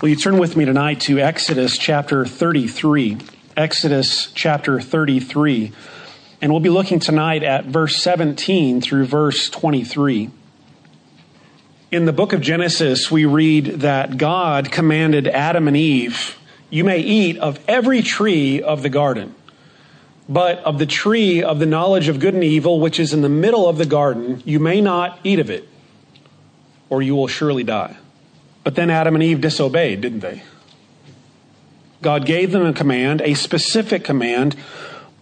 Will you turn with me tonight to Exodus chapter 33? Exodus chapter 33. And we'll be looking tonight at verse 17 through verse 23. In the book of Genesis, we read that God commanded Adam and Eve, You may eat of every tree of the garden, but of the tree of the knowledge of good and evil, which is in the middle of the garden, you may not eat of it, or you will surely die. But then Adam and Eve disobeyed, didn't they? God gave them a command, a specific command,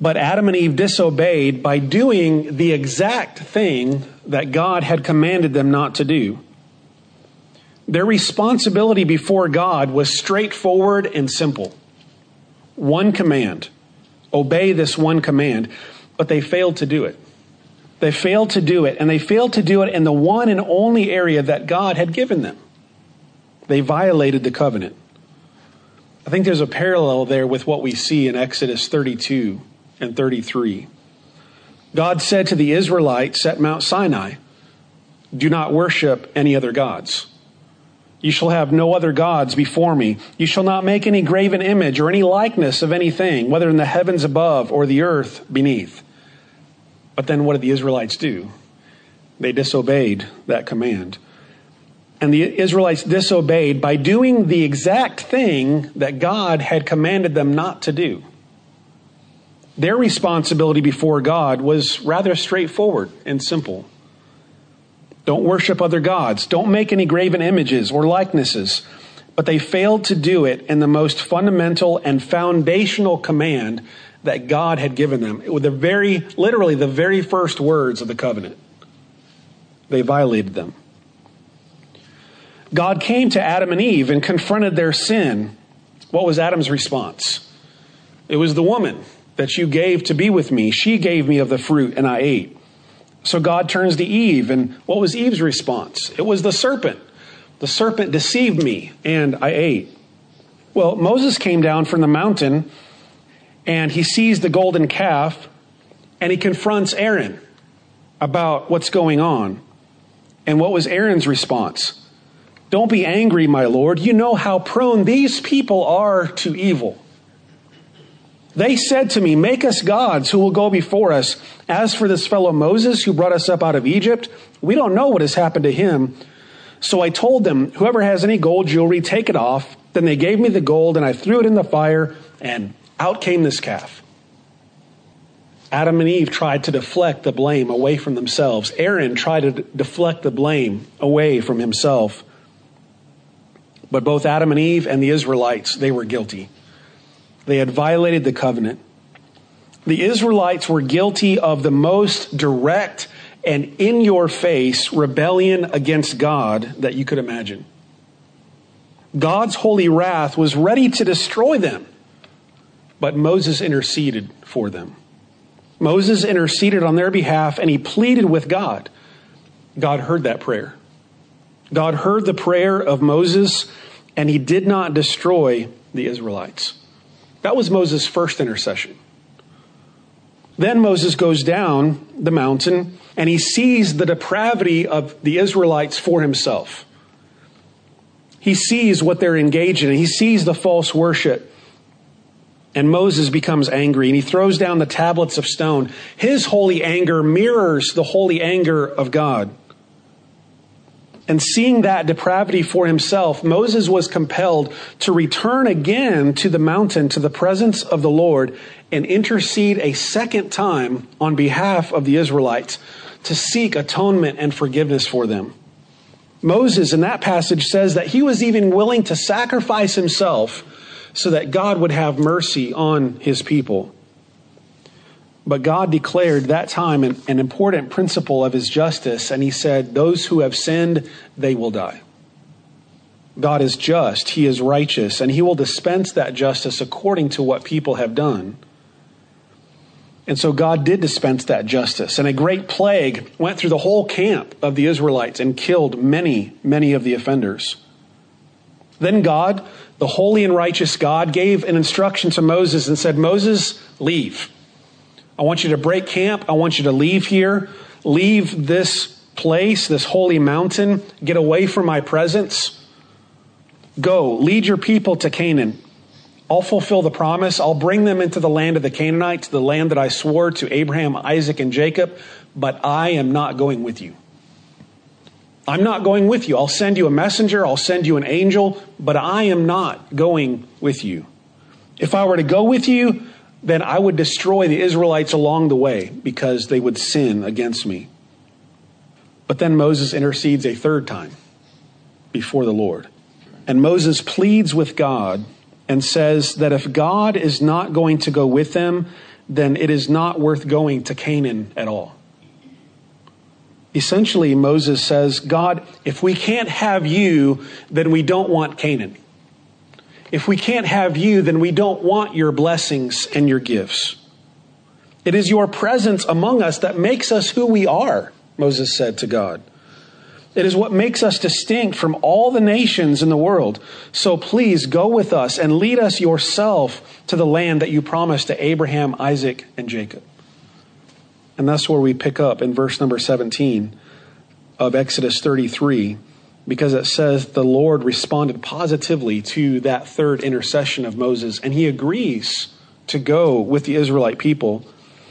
but Adam and Eve disobeyed by doing the exact thing that God had commanded them not to do. Their responsibility before God was straightforward and simple. One command. Obey this one command. But they failed to do it. They failed to do it, and they failed to do it in the one and only area that God had given them. They violated the covenant. I think there's a parallel there with what we see in Exodus 32 and 33. God said to the Israelites at Mount Sinai, Do not worship any other gods. You shall have no other gods before me. You shall not make any graven image or any likeness of anything, whether in the heavens above or the earth beneath. But then what did the Israelites do? They disobeyed that command. And the Israelites disobeyed by doing the exact thing that God had commanded them not to do. Their responsibility before God was rather straightforward and simple. Don't worship other gods. Don't make any graven images or likenesses. But they failed to do it in the most fundamental and foundational command that God had given them. With the very, literally, the very first words of the covenant. They violated them. God came to Adam and Eve and confronted their sin. What was Adam's response? It was the woman that you gave to be with me. She gave me of the fruit and I ate. So God turns to Eve, and what was Eve's response? It was the serpent. The serpent deceived me and I ate. Well, Moses came down from the mountain and he sees the golden calf and he confronts Aaron about what's going on. And what was Aaron's response? Don't be angry, my Lord. You know how prone these people are to evil. They said to me, Make us gods who will go before us. As for this fellow Moses who brought us up out of Egypt, we don't know what has happened to him. So I told them, Whoever has any gold jewelry, take it off. Then they gave me the gold, and I threw it in the fire, and out came this calf. Adam and Eve tried to deflect the blame away from themselves. Aaron tried to deflect the blame away from himself. But both Adam and Eve and the Israelites, they were guilty. They had violated the covenant. The Israelites were guilty of the most direct and in your face rebellion against God that you could imagine. God's holy wrath was ready to destroy them, but Moses interceded for them. Moses interceded on their behalf and he pleaded with God. God heard that prayer. God heard the prayer of Moses and he did not destroy the Israelites. That was Moses' first intercession. Then Moses goes down the mountain and he sees the depravity of the Israelites for himself. He sees what they're engaged in. He sees the false worship. And Moses becomes angry and he throws down the tablets of stone. His holy anger mirrors the holy anger of God. And seeing that depravity for himself, Moses was compelled to return again to the mountain, to the presence of the Lord, and intercede a second time on behalf of the Israelites to seek atonement and forgiveness for them. Moses in that passage says that he was even willing to sacrifice himself so that God would have mercy on his people. But God declared that time an, an, important principle of his justice, and he said, Those who have sinned, they will die. God is just, he is righteous, and he will dispense that justice according to what people have done. And so God did dispense that justice, and a great plague went through the whole camp of the Israelites and killed many, many of the offenders. Then God, the holy and righteous God, gave an instruction to Moses and said, Moses, leave. I want you to break camp. I want you to leave here. Leave this place, this holy mountain. Get away from my presence. Go, lead your people to Canaan. I'll fulfill the promise. I'll bring them into the land of the Canaanites, the land that I swore to Abraham, Isaac, and Jacob, but I am not going with you. I'm not going with you. I'll send you a messenger, I'll send you an angel, but I am not going with you. If I were to go with you, then I would destroy the Israelites along the way because they would sin against me. But then Moses intercedes a third time before the Lord. And Moses pleads with God and says that if God is not going to go with them, then it is not worth going to Canaan at all. Essentially, Moses says, God, if we can't have you, then we don't want Canaan. If we can't have you, then we don't want your blessings and your gifts. It is your presence among us that makes us who we are, Moses said to God. It is what makes us distinct from all the nations in the world. So please go with us and lead us yourself to the land that you promised to Abraham, Isaac, and Jacob. And that's where we pick up in verse number 17 of Exodus 33 because it says the Lord responded positively to that third intercession of Moses, and he agrees to go with the Israelite people.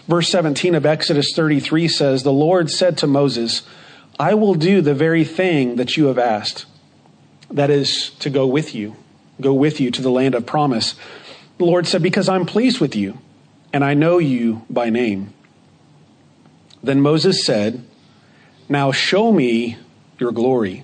Verse 17 of Exodus 33 says, The Lord said to Moses, I will do the very thing that you have asked. That is, to go with you, go with you to the land of promise. The Lord said, Because I'm pleased with you, and I know you by name. Then Moses said, Now show me your glory.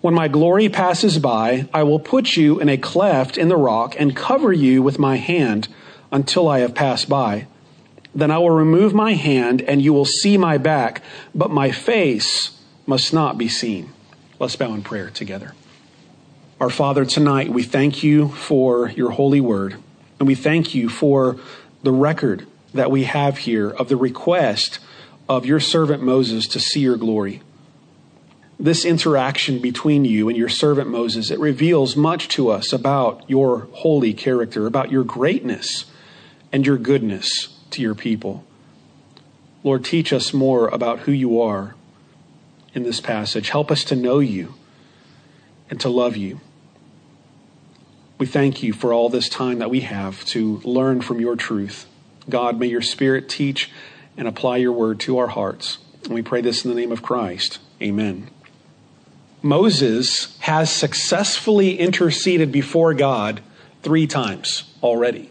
When my glory passes by, I will put you in a cleft in the rock and cover you with my hand until I have passed by. Then I will remove my hand and you will see my back, but my face must not be seen. Let's bow in prayer together. Our Father, tonight we thank you for your holy word, and we thank you for the record that we have here of the request of your servant Moses to see your glory this interaction between you and your servant Moses, it reveals much to us about your holy character, about your greatness and your goodness to your people. Lord, teach us more about who you are in this passage. Help us to know you and to love you. We thank you for all this time that we have to learn from your truth. God, may your Spirit teach and apply your word to our hearts. And we pray this in the name of Christ. Amen. Moses has successfully interceded before God three times already.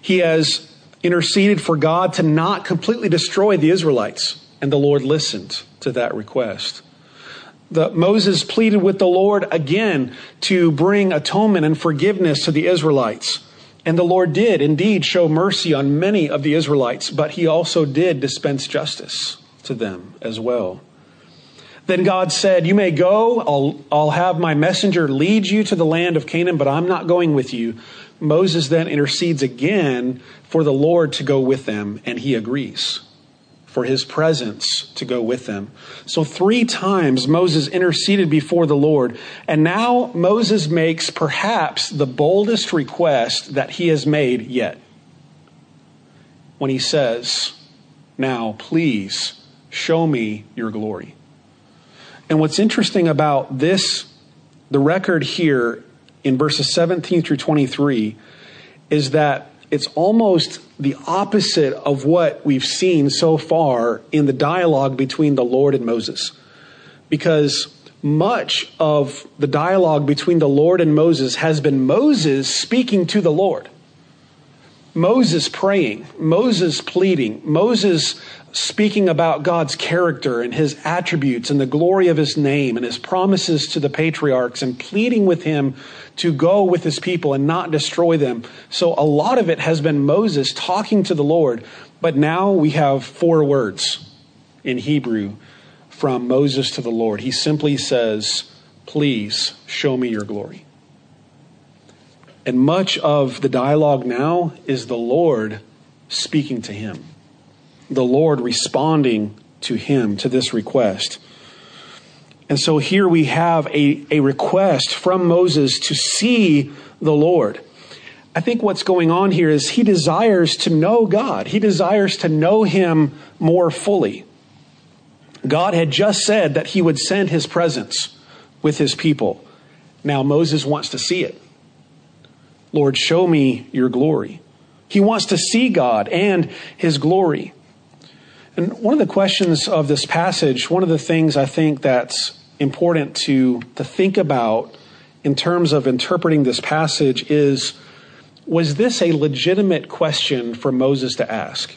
He has interceded for God to not completely destroy the Israelites, and the Lord listened to that request. The, Moses pleaded with the Lord again to bring atonement and forgiveness to the Israelites. And the Lord did indeed show mercy on many of the Israelites, but he also did dispense justice to them as well. Then God said, You may go. I'll, I'll have my messenger lead you to the land of Canaan, but I'm not going with you. Moses then intercedes again for the Lord to go with them, and he agrees for his presence to go with them. So, three times Moses interceded before the Lord, and now Moses makes perhaps the boldest request that he has made yet. When he says, Now, please show me your glory. And what's interesting about this, the record here in verses 17 through 23, is that it's almost the opposite of what we've seen so far in the dialogue between the Lord and Moses. Because much of the dialogue between the Lord and Moses has been Moses speaking to the Lord. Moses praying, Moses pleading, Moses speaking about God's character and his attributes and the glory of his name and his promises to the patriarchs and pleading with him to go with his people and not destroy them. So a lot of it has been Moses talking to the Lord, but now we have four words in Hebrew from Moses to the Lord. He simply says, please show me your glory. And much of the dialogue now is the Lord speaking to him, the Lord responding to him, to this request. And so here we have a, a request from Moses to see the Lord. I think what's going on here is he desires to know God. He desires to know him more fully. God had just said that he would send his presence with his people. Now Moses wants to see it. Lord, show me your glory. He wants to see God and his glory. And one of the questions of this passage, one of the things I think that's important to, to think about in terms of interpreting this passage is was this a legitimate question for Moses to ask?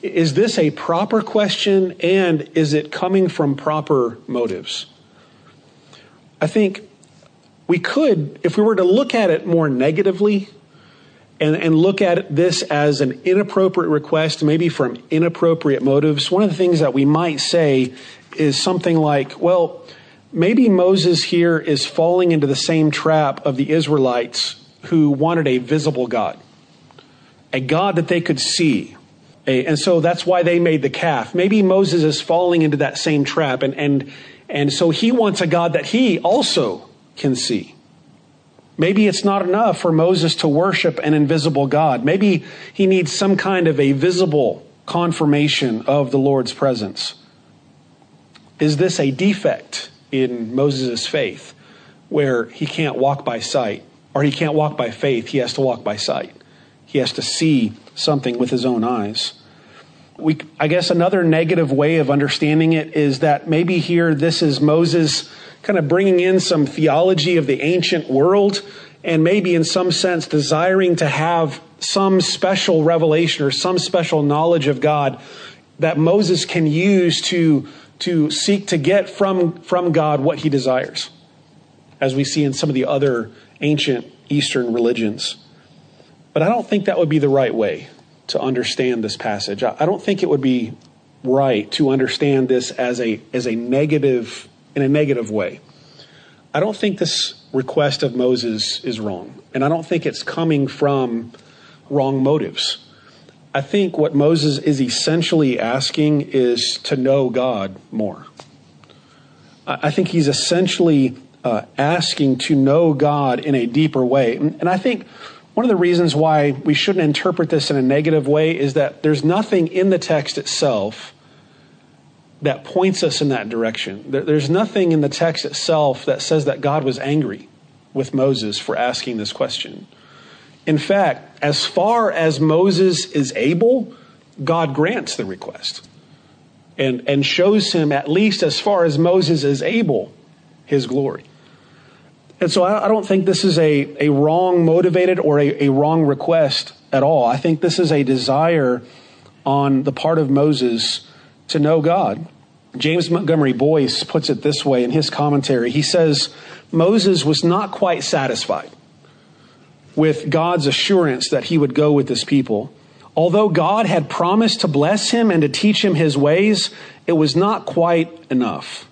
Is this a proper question and is it coming from proper motives? I think we could, if we were to look at it more negatively and, and look at this as an inappropriate request, maybe from inappropriate motives, one of the things that we might say is something like, well, maybe Moses here is falling into the same trap of the Israelites who wanted a visible God, a God that they could see. and so that's why they made the calf. Maybe Moses is falling into that same trap, and, and, and so he wants a God that he also can see. Maybe it's not enough for Moses to worship an invisible God. Maybe he needs some kind of a visible confirmation of the Lord's presence. Is this a defect in Moses' faith where he can't walk by sight or he can't walk by faith? He has to walk by sight. He has to see something with his own eyes. We, I guess another negative way of understanding it is that maybe here this is Moses kind of bringing in some theology of the ancient world and maybe in some sense desiring to have some special revelation or some special knowledge of God that Moses can use to, to seek to get from, from God what he desires, as we see in some of the other ancient Eastern religions. But I don't think that would be the right way to understand this passage. I don't think it would be right to understand this as a, as a negative in a negative way. I don't think this request of Moses is wrong, and I don't think it's coming from wrong motives. I think what Moses is essentially asking is to know God more. I think he's essentially uh, asking to know God in a deeper way. And I think one of the reasons why we shouldn't interpret this in a negative way is that there's nothing in the text itself that points us in that direction. there's nothing in the text itself that says that God was angry with Moses for asking this question. In fact, as far as Moses is able, God grants the request and, and shows him, at least as far as Moses is able, his glory. And so I, I don't think this is a, a wrong motivated or a, a wrong request at all. I think this is a desire on the part of Moses to know God. James Montgomery Boice puts it this way in his commentary. He says, Moses was not quite satisfied with God's assurance that he would go with his people. Although God had promised to bless him and to teach him his ways, it was not quite enough.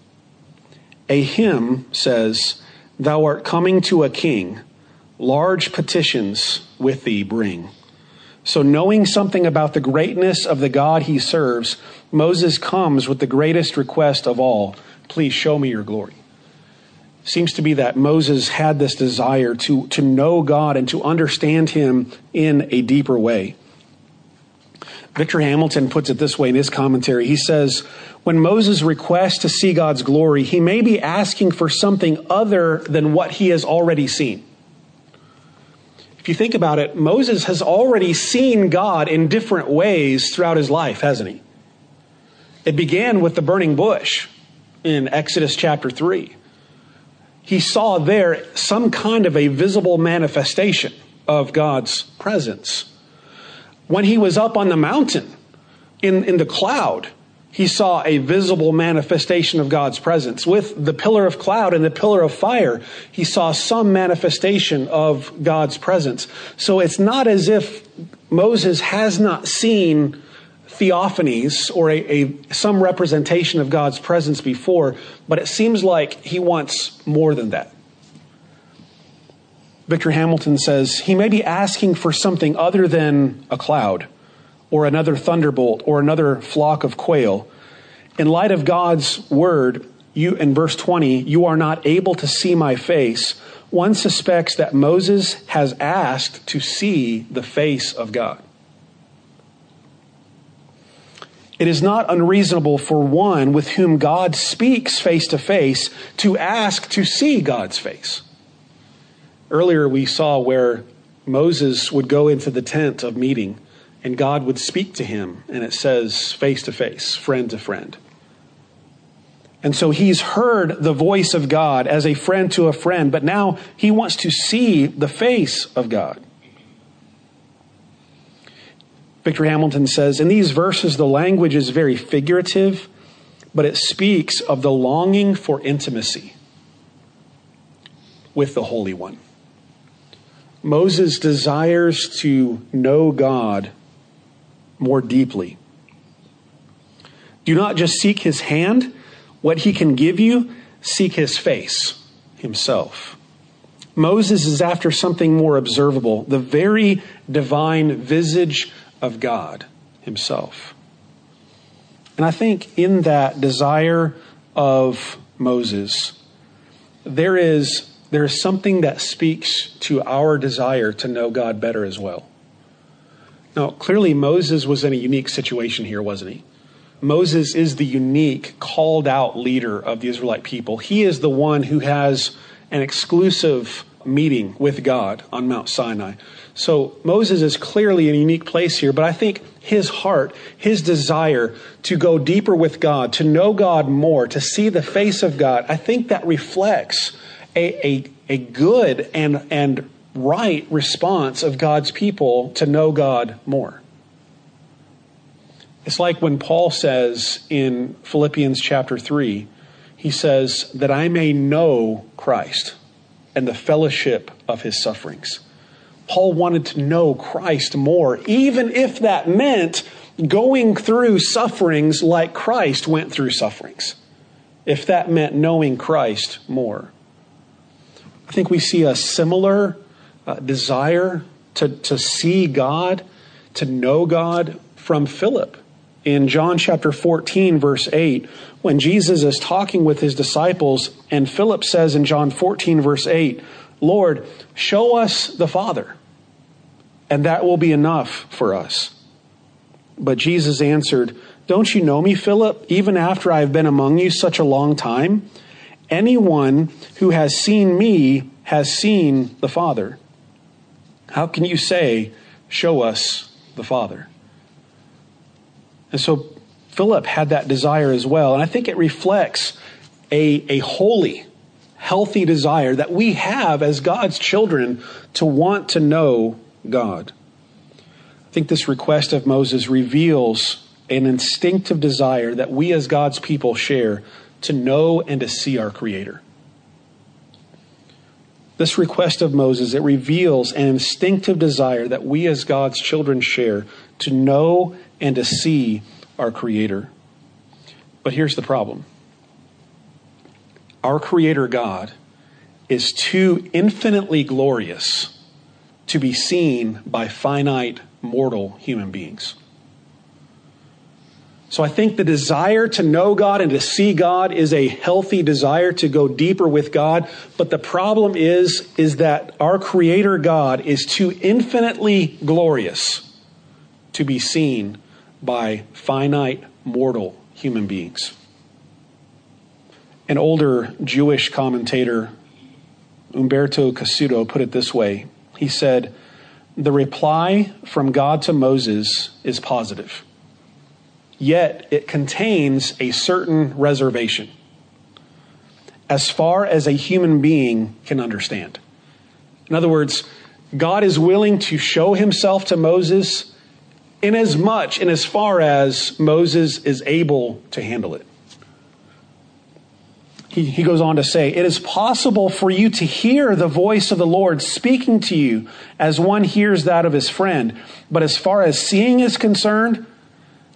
A hymn says, Thou art coming to a king, large petitions with thee bring. So, knowing something about the greatness of the God he serves, Moses comes with the greatest request of all please show me your glory. Seems to be that Moses had this desire to, to know God and to understand him in a deeper way. Victor Hamilton puts it this way in his commentary. He says, When Moses requests to see God's glory, he may be asking for something other than what he has already seen. If you think about it, Moses has already seen God in different ways throughout his life, hasn't he? It began with the burning bush in Exodus chapter 3. He saw there some kind of a visible manifestation of God's presence. When he was up on the mountain in, in the cloud, he saw a visible manifestation of God's presence. With the pillar of cloud and the pillar of fire, he saw some manifestation of God's presence. So it's not as if Moses has not seen theophanies or a, a, some representation of God's presence before, but it seems like he wants more than that. Victor Hamilton says he may be asking for something other than a cloud or another thunderbolt or another flock of quail. In light of God's word, you in verse 20, you are not able to see my face. One suspects that Moses has asked to see the face of God. It is not unreasonable for one with whom God speaks face to face to ask to see God's face. Earlier, we saw where Moses would go into the tent of meeting and God would speak to him, and it says face to face, friend to friend. And so he's heard the voice of God as a friend to a friend, but now he wants to see the face of God. Victor Hamilton says In these verses, the language is very figurative, but it speaks of the longing for intimacy with the Holy One. Moses desires to know God more deeply. Do not just seek his hand, what he can give you, seek his face himself. Moses is after something more observable, the very divine visage of God himself. And I think in that desire of Moses, there is, there is something that speaks to our desire to know God better as well. Now, clearly, Moses was in a unique situation here, wasn't he? Moses is the unique, called out leader of the Israelite people. He is the one who has an exclusive meeting with God on Mount Sinai. So Moses is clearly in a unique place here, but I think his heart, his desire to go deeper with God, to know God more, to see the face of God, I think that reflects a, a, a good and, and right response of God's people to know God more. It's like when Paul says in Philippians chapter 3, he says, that I may know Christ and the fellowship of his sufferings. Paul wanted to know Christ more, even if that meant going through sufferings like Christ went through sufferings. If that meant knowing Christ more. I think we see a similar uh, desire to, to see God, to know God from Philip. In John chapter 14, verse 8, when Jesus is talking with his disciples, and Philip says in John 14, verse 8, Lord, show us the Father, and that will be enough for us. But Jesus answered, Don't you know me, Philip, even after I have been among you such a long time? Anyone who has seen me has seen the Father. How can you say, Show us the Father? And so Philip had that desire as well. And I think it reflects a, a holy, healthy desire that we have as God's children to want to know God. I think this request of Moses reveals an instinctive desire that we as God's people share to know and to see our Creator. This request of Moses, it reveals an instinctive desire that we as God's children share to know and to see our Creator. But here's the problem our Creator God is too infinitely glorious to be seen by finite mortal human beings. So I think the desire to know God and to see God is a healthy desire to go deeper with God. But the problem is, is that our creator God is too infinitely glorious to be seen by finite mortal human beings. An older Jewish commentator, Umberto Cassuto, put it this way. He said, The reply from God to Moses is positive yet it contains a certain reservation as far as a human being can understand. In other words, God is willing to show himself to Moses in as much and as far as Moses is able to handle it. He, he goes on to say, It is possible for you to hear the voice of the Lord speaking to you as one hears that of his friend. But as far as seeing is concerned,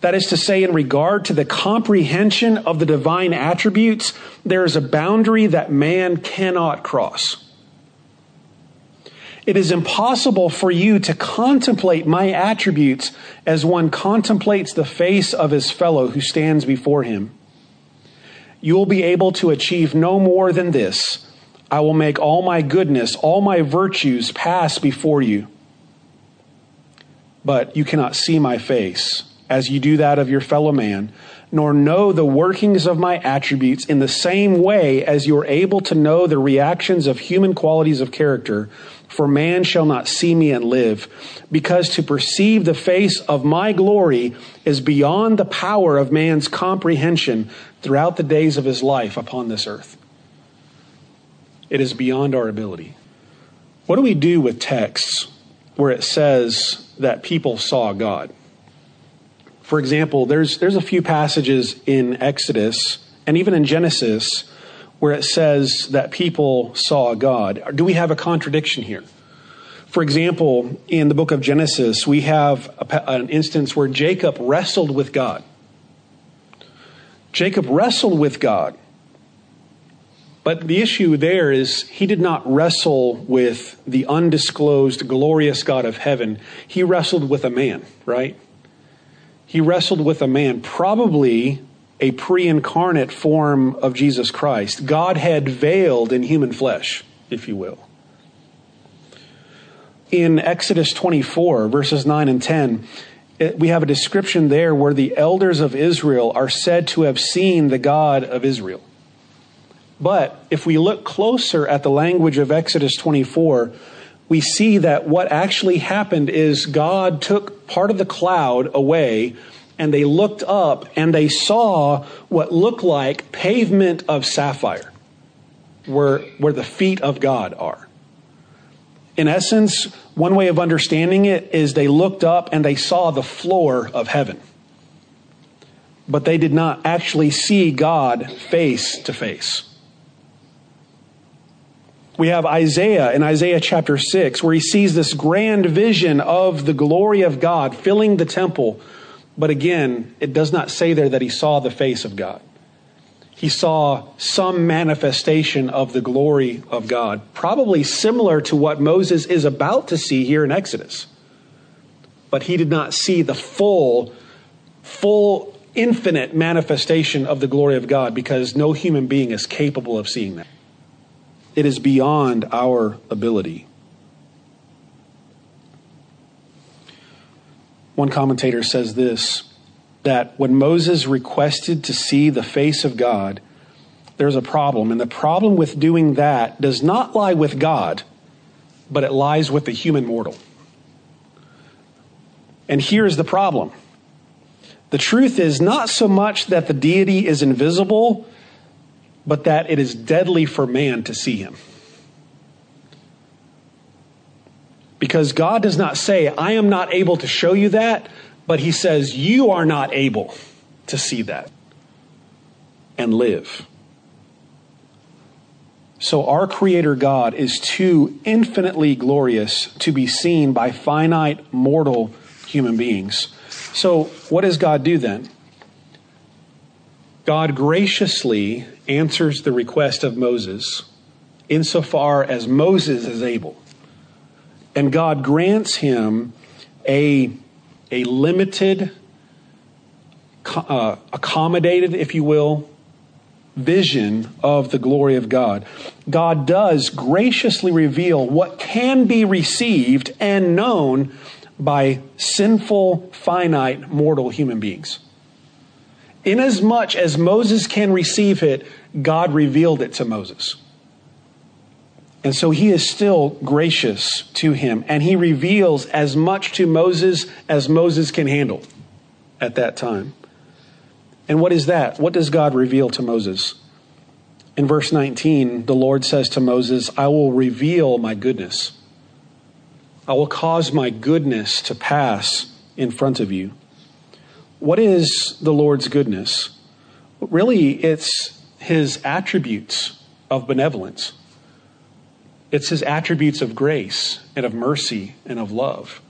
That is to say, in regard to the comprehension of the divine attributes, there is a boundary that man cannot cross. It is impossible for you to contemplate my attributes as one contemplates the face of his fellow who stands before him. You will be able to achieve no more than this. I will make all my goodness, all my virtues pass before you. But you cannot see my face as you do that of your fellow man, nor know the workings of my attributes in the same way as you are able to know the reactions of human qualities of character for man shall not see me and live, because to perceive the face of my glory is beyond the power of man's comprehension throughout the days of his life upon this earth. It is beyond our ability. What do we do with texts where it says that people saw God? For example, there's, there's a few passages in Exodus and even in Genesis where it says that people saw God. Do we have a contradiction here? For example, in the book of Genesis, we have a, an instance where Jacob wrestled with God. Jacob wrestled with God. But the issue there is he did not wrestle with the undisclosed, glorious God of heaven. He wrestled with a man, right? He wrestled with a man, probably a pre incarnate form of Jesus Christ. God had veiled in human flesh, if you will. In Exodus 24, verses 9 and 10, it, we have a description there where the elders of Israel are said to have seen the God of Israel. But if we look closer at the language of Exodus 24, we see that what actually happened is God took part of the cloud away and they looked up and they saw what looked like pavement of sapphire where, where the feet of God are. In essence, one way of understanding it is they looked up and they saw the floor of heaven. But they did not actually see God face to face. We have Isaiah in Isaiah chapter 6, where he sees this grand vision of the glory of God filling the temple but again, it does not say there that he saw the face of God. He saw some manifestation of the glory of God, probably similar to what Moses is about to see here in Exodus. But he did not see the full, full, infinite manifestation of the glory of God because no human being is capable of seeing that. It is beyond our ability. One commentator says this that when Moses requested to see the face of God, there's a problem. And the problem with doing that does not lie with God, but it lies with the human mortal. And here's the problem the truth is not so much that the deity is invisible, but that it is deadly for man to see him. Because God does not say, I am not able to show you that, but He says, You are not able to see that and live. So, our Creator God is too infinitely glorious to be seen by finite, mortal human beings. So, what does God do then? God graciously answers the request of Moses insofar as Moses is able. And God grants him a, a limited, uh, accommodated, if you will, vision of the glory of God. God does graciously reveal what can be received and known by sinful, finite, mortal human beings. Inasmuch as Moses can receive it, God revealed it to Moses. And so he is still gracious to him, and he reveals as much to Moses as Moses can handle at that time. And what is that? What does God reveal to Moses? In verse 19, the Lord says to Moses, I will reveal my goodness. I will cause my goodness to pass in front of you. What is the Lord's goodness? Really, it's his attributes of benevolence. It's his attributes of grace and of mercy and of love.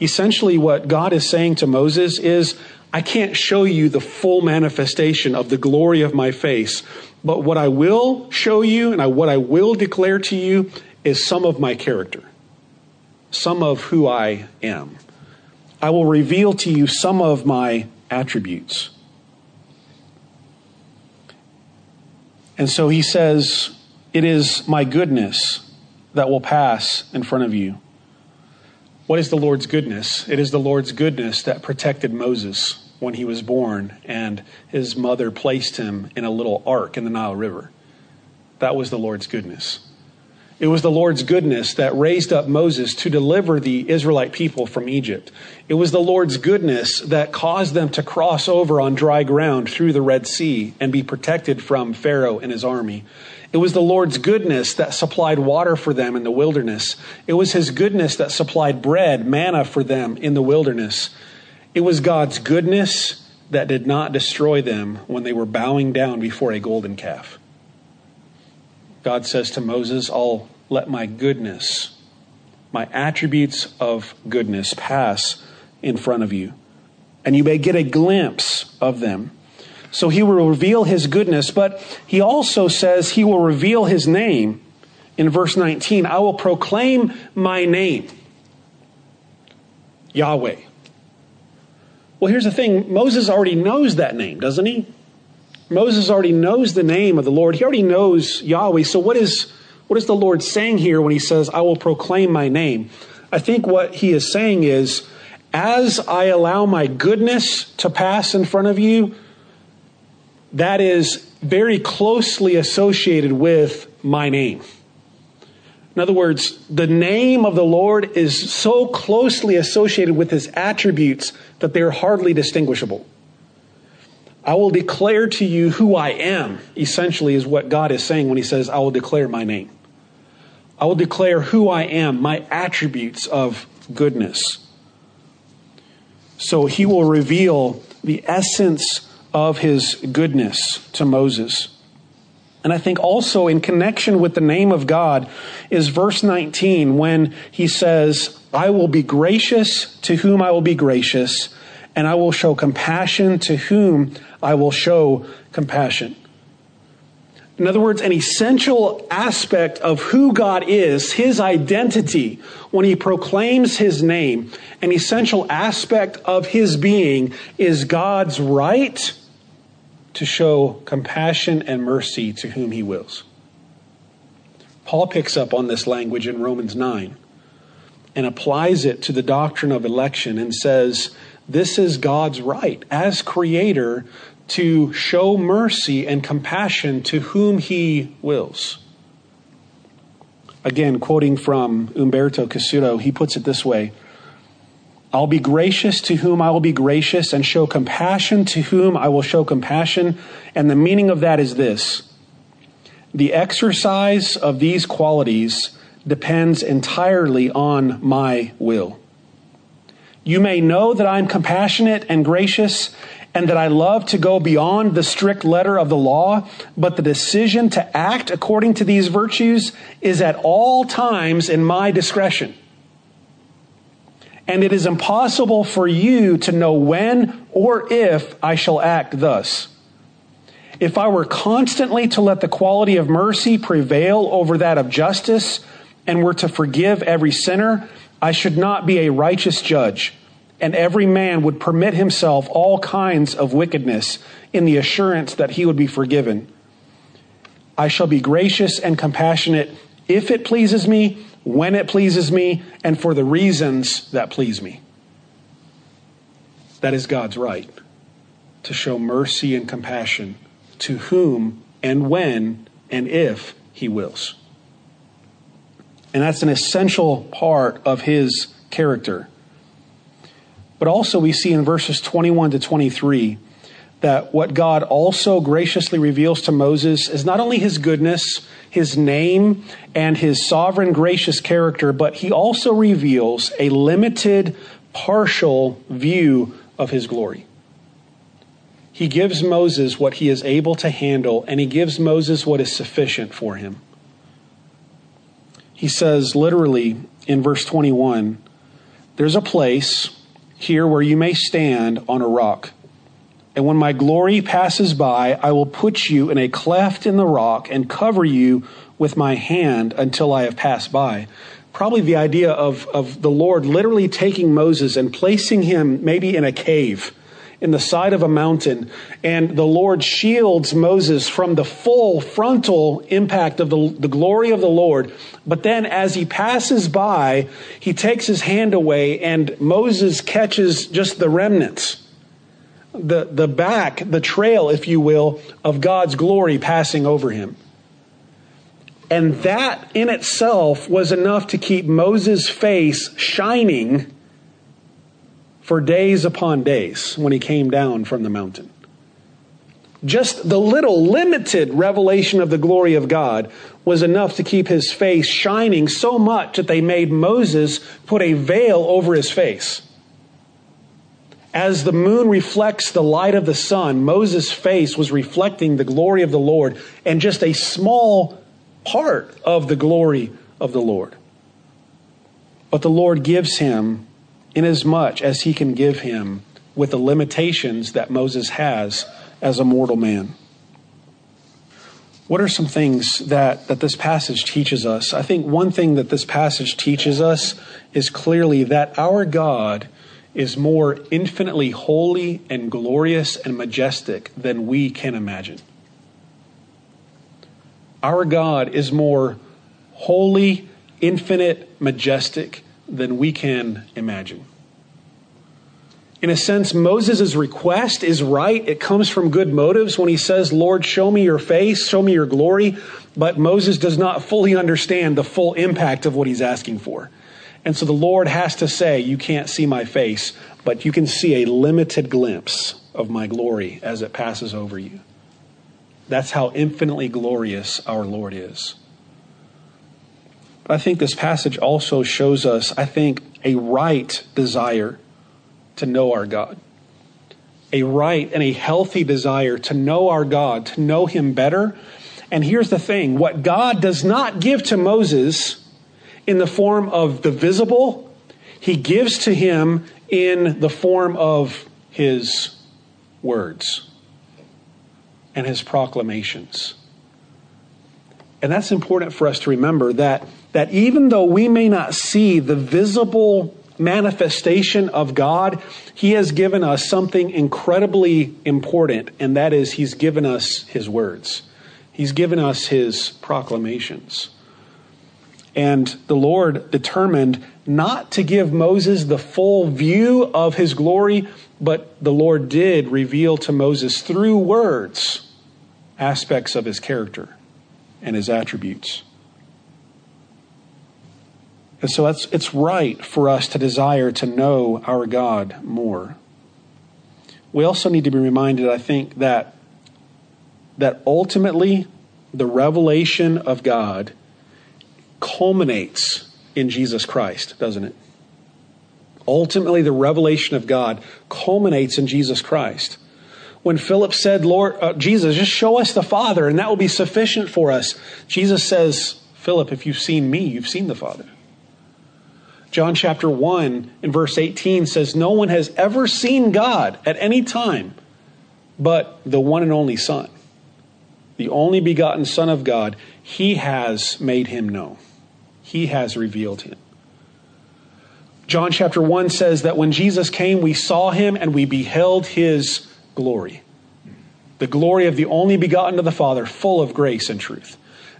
Essentially, what God is saying to Moses is, I can't show you the full manifestation of the glory of my face, but what I will show you and I, what I will declare to you is some of my character, some of who I am. I will reveal to you some of my attributes. And so he says, It is my goodness that will pass in front of you. What is the Lord's goodness? It is the Lord's goodness that protected Moses when he was born and his mother placed him in a little ark in the Nile River. That was the Lord's goodness. It was the Lord's goodness that raised up Moses to deliver the Israelite people from Egypt. It was the Lord's goodness that caused them to cross over on dry ground through the Red Sea and be protected from Pharaoh and his army. It was the Lord's goodness that supplied water for them in the wilderness. It was his goodness that supplied bread, manna for them in the wilderness. It was God's goodness that did not destroy them when they were bowing down before a golden calf. God says to Moses, I'll let my goodness, my attributes of goodness pass in front of you, and you may get a glimpse of them. So he will reveal his goodness, but he also says he will reveal his name. In verse 19, I will proclaim my name, Yahweh. Well, here's the thing Moses already knows that name, doesn't he? Moses already knows the name of the Lord. He already knows Yahweh. So what is what is the Lord saying here when he says, "I will proclaim my name"? I think what he is saying is, as I allow my goodness to pass in front of you, that is very closely associated with my name. In other words, the name of the Lord is so closely associated with his attributes that they're hardly distinguishable. I will declare to you who I am, essentially, is what God is saying when He says, I will declare my name. I will declare who I am, my attributes of goodness. So He will reveal the essence of His goodness to Moses. And I think also in connection with the name of God is verse 19 when He says, I will be gracious to whom I will be gracious, and I will show compassion to whom I will show compassion. In other words, an essential aspect of who God is, his identity, when he proclaims his name, an essential aspect of his being is God's right to show compassion and mercy to whom he wills. Paul picks up on this language in Romans 9 and applies it to the doctrine of election and says, This is God's right as creator to show mercy and compassion to whom he wills. Again, quoting from Umberto Cassuto, he puts it this way I'll be gracious to whom I will be gracious, and show compassion to whom I will show compassion. And the meaning of that is this the exercise of these qualities depends entirely on my will. You may know that I'm compassionate and gracious and that I love to go beyond the strict letter of the law, but the decision to act according to these virtues is at all times in my discretion. And it is impossible for you to know when or if I shall act thus. If I were constantly to let the quality of mercy prevail over that of justice and were to forgive every sinner, I should not be a righteous judge and every man would permit himself all kinds of wickedness in the assurance that he would be forgiven. I shall be gracious and compassionate if it pleases me, when it pleases me, and for the reasons that please me. That is God's right to show mercy and compassion to whom and when and if he wills. And that's an essential part of his character. But also, we see in verses 21 to 23 that what God also graciously reveals to Moses is not only his goodness, his name, and his sovereign gracious character, but he also reveals a limited, partial view of his glory. He gives Moses what he is able to handle, and he gives Moses what is sufficient for him. He says literally in verse 21 there's a place here where you may stand on a rock. And when my glory passes by, I will put you in a cleft in the rock and cover you with my hand until I have passed by. Probably the idea of, of the Lord literally taking Moses and placing him maybe in a cave in the side of a mountain, and the Lord shields Moses from the full frontal impact of the, the glory of the Lord. But then as he passes by, he takes his hand away, and Moses catches just the remnants the, the back, the trail, if you will, of God's glory passing over him. And that in itself was enough to keep Moses' face shining for days upon days when he came down from the mountain. Just the little limited revelation of the glory of God was enough to keep his face shining so much that they made Moses put a veil over his face. As the moon reflects the light of the sun, Moses' face was reflecting the glory of the Lord and just a small part of the glory of the Lord. But the Lord gives him inasmuch as much as he can give him with the limitations that Moses has as a mortal man. What are some things that, that this passage teaches us? I think one thing that this passage teaches us is clearly that our God is more infinitely holy and glorious and majestic than we can imagine. Our God is more holy, infinite, majestic than we can imagine. In a sense, Moses' request is right. It comes from good motives when he says, Lord, show me your face, show me your glory. But Moses does not fully understand the full impact of what he's asking for. And so the Lord has to say, You can't see my face, but you can see a limited glimpse of my glory as it passes over you. That's how infinitely glorious our Lord is. I think this passage also shows us, I think, a right desire to know our God. A right and a healthy desire to know our God, to know Him better. And here's the thing what God does not give to Moses in the form of the visible, he gives to him in the form of his words and his proclamations. And that's important for us to remember that, that even though we may not see the visible manifestation of God, He has given us something incredibly important, and that is He's given us His words. He's given us His proclamations. And the Lord determined not to give Moses the full view of his glory, but the Lord did reveal to Moses through words aspects of his character and his attributes. And so it's, it's right for us to desire to know our God more. We also need to be reminded, I think, that, that ultimately the revelation of God culminates in Jesus Christ, doesn't it? Ultimately, the revelation of God culminates in Jesus Christ. When Philip said, Lord, uh, Jesus, just show us the Father, and that will be sufficient for us, Jesus says, Philip, if you've seen me, you've seen the Father. John chapter 1 in verse 18 says, No one has ever seen God at any time but the one and only Son. The only begotten Son of God, he has made him known he has revealed him. John chapter 1 says that when Jesus came, we saw him and we beheld his glory. The glory of the only begotten of the Father, full of grace and truth.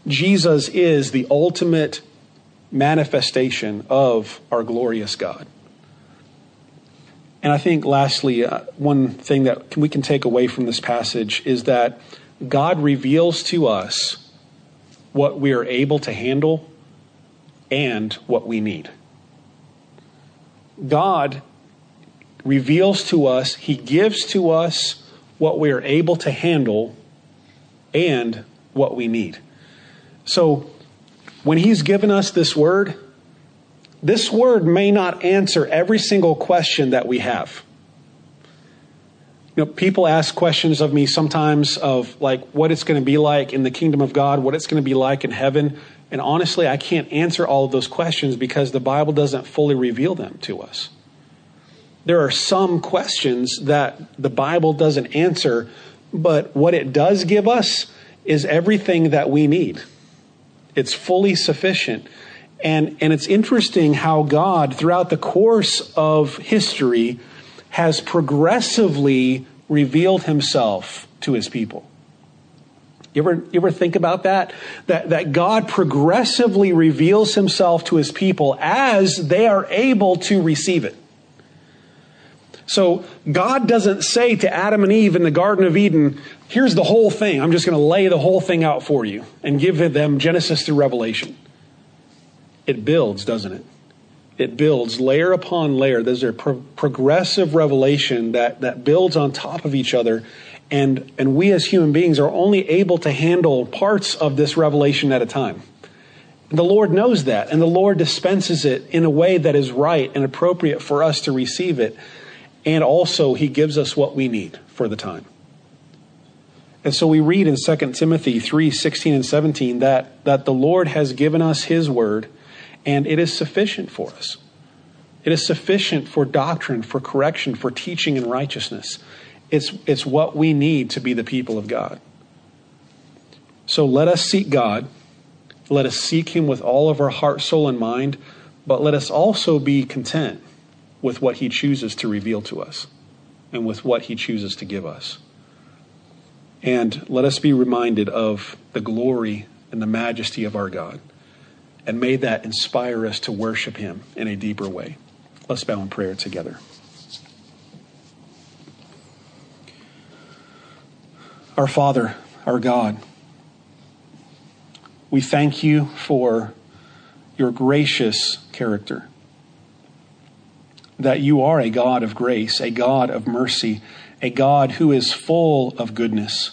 Jesus is the ultimate manifestation of our glorious God. And I think, lastly, uh, one thing that we can take away from this passage is that God reveals to us what we are able to handle and what we need. God reveals to us, He gives to us what we are able to handle and what we need. So, when He's given us this word, this word may not answer every single question that we have. You know, people ask questions of me sometimes of like what it's going to be like in the kingdom of God, what it's going to be like in heaven. And honestly, I can't answer all of those questions because the Bible doesn't fully reveal them to us. there are some questions that the Bible doesn't answer, but what it does give us is everything that we need. It's fully sufficient. And, and it's interesting how God, throughout the course of history, has progressively revealed himself to his people. You ever, you ever think about that? that? That God progressively reveals himself to his people as they are able to receive it. So God doesn't say to Adam and Eve in the Garden of Eden, here's the whole thing. I'm just going to lay the whole thing out for you and give them Genesis through Revelation. It builds, doesn't it? It builds layer upon layer. There's a pro- progressive revelation that, that builds on top of each other. And, and we as human beings are only able to handle parts of this revelation at a time. The Lord knows that, and the Lord dispenses it in a way that is right and appropriate for us to receive it and also he gives us what we need for the time. And so we read in 2 Timothy 3 16 and 17 that, that the Lord has given us his word, and it is sufficient for us. It is sufficient for doctrine, for correction, for teaching in righteousness. It's, it's what we need to be the people of God. So let us seek God. Let us seek him with all of our heart, soul, and mind, but let us also be content with what he chooses to reveal to us and with what he chooses to give us. And let us be reminded of the glory and the majesty of our God. And may that inspire us to worship him in a deeper way. Let's bow in prayer together. Our Father, our God, we thank you for your gracious character that you are a God of grace, a God of mercy, a God who is full of goodness.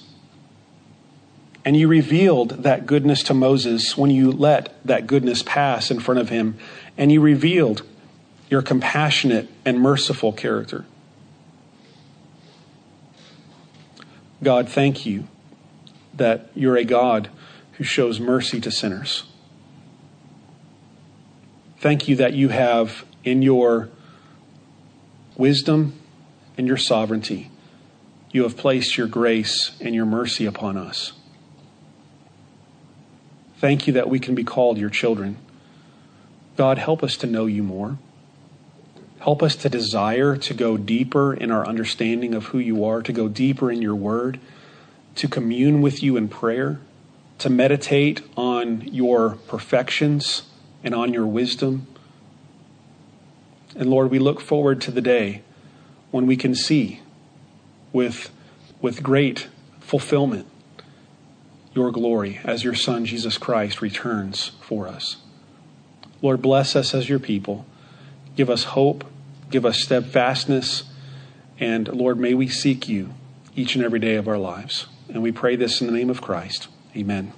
And you revealed that goodness to Moses when you let that goodness pass in front of him, and you revealed your compassionate and merciful character. God, thank you that you're a God who shows mercy to sinners. Thank you that you have in your wisdom and your sovereignty, you have placed your grace and your mercy upon us. Thank you that we can be called your children. God, help us to know you more. Help us to desire to go deeper in our understanding of who you are, to go deeper in your word, to commune with you in prayer, to meditate on your perfections and on your wisdom and Lord, we look forward to the day when we can see with, with great fulfillment your glory as your Son, Jesus Christ, returns for us. Lord, bless us as your people. Give us hope. Give us steadfastness. And Lord, may we seek you each and every day of our lives. And we pray this in the name of Christ. Amen.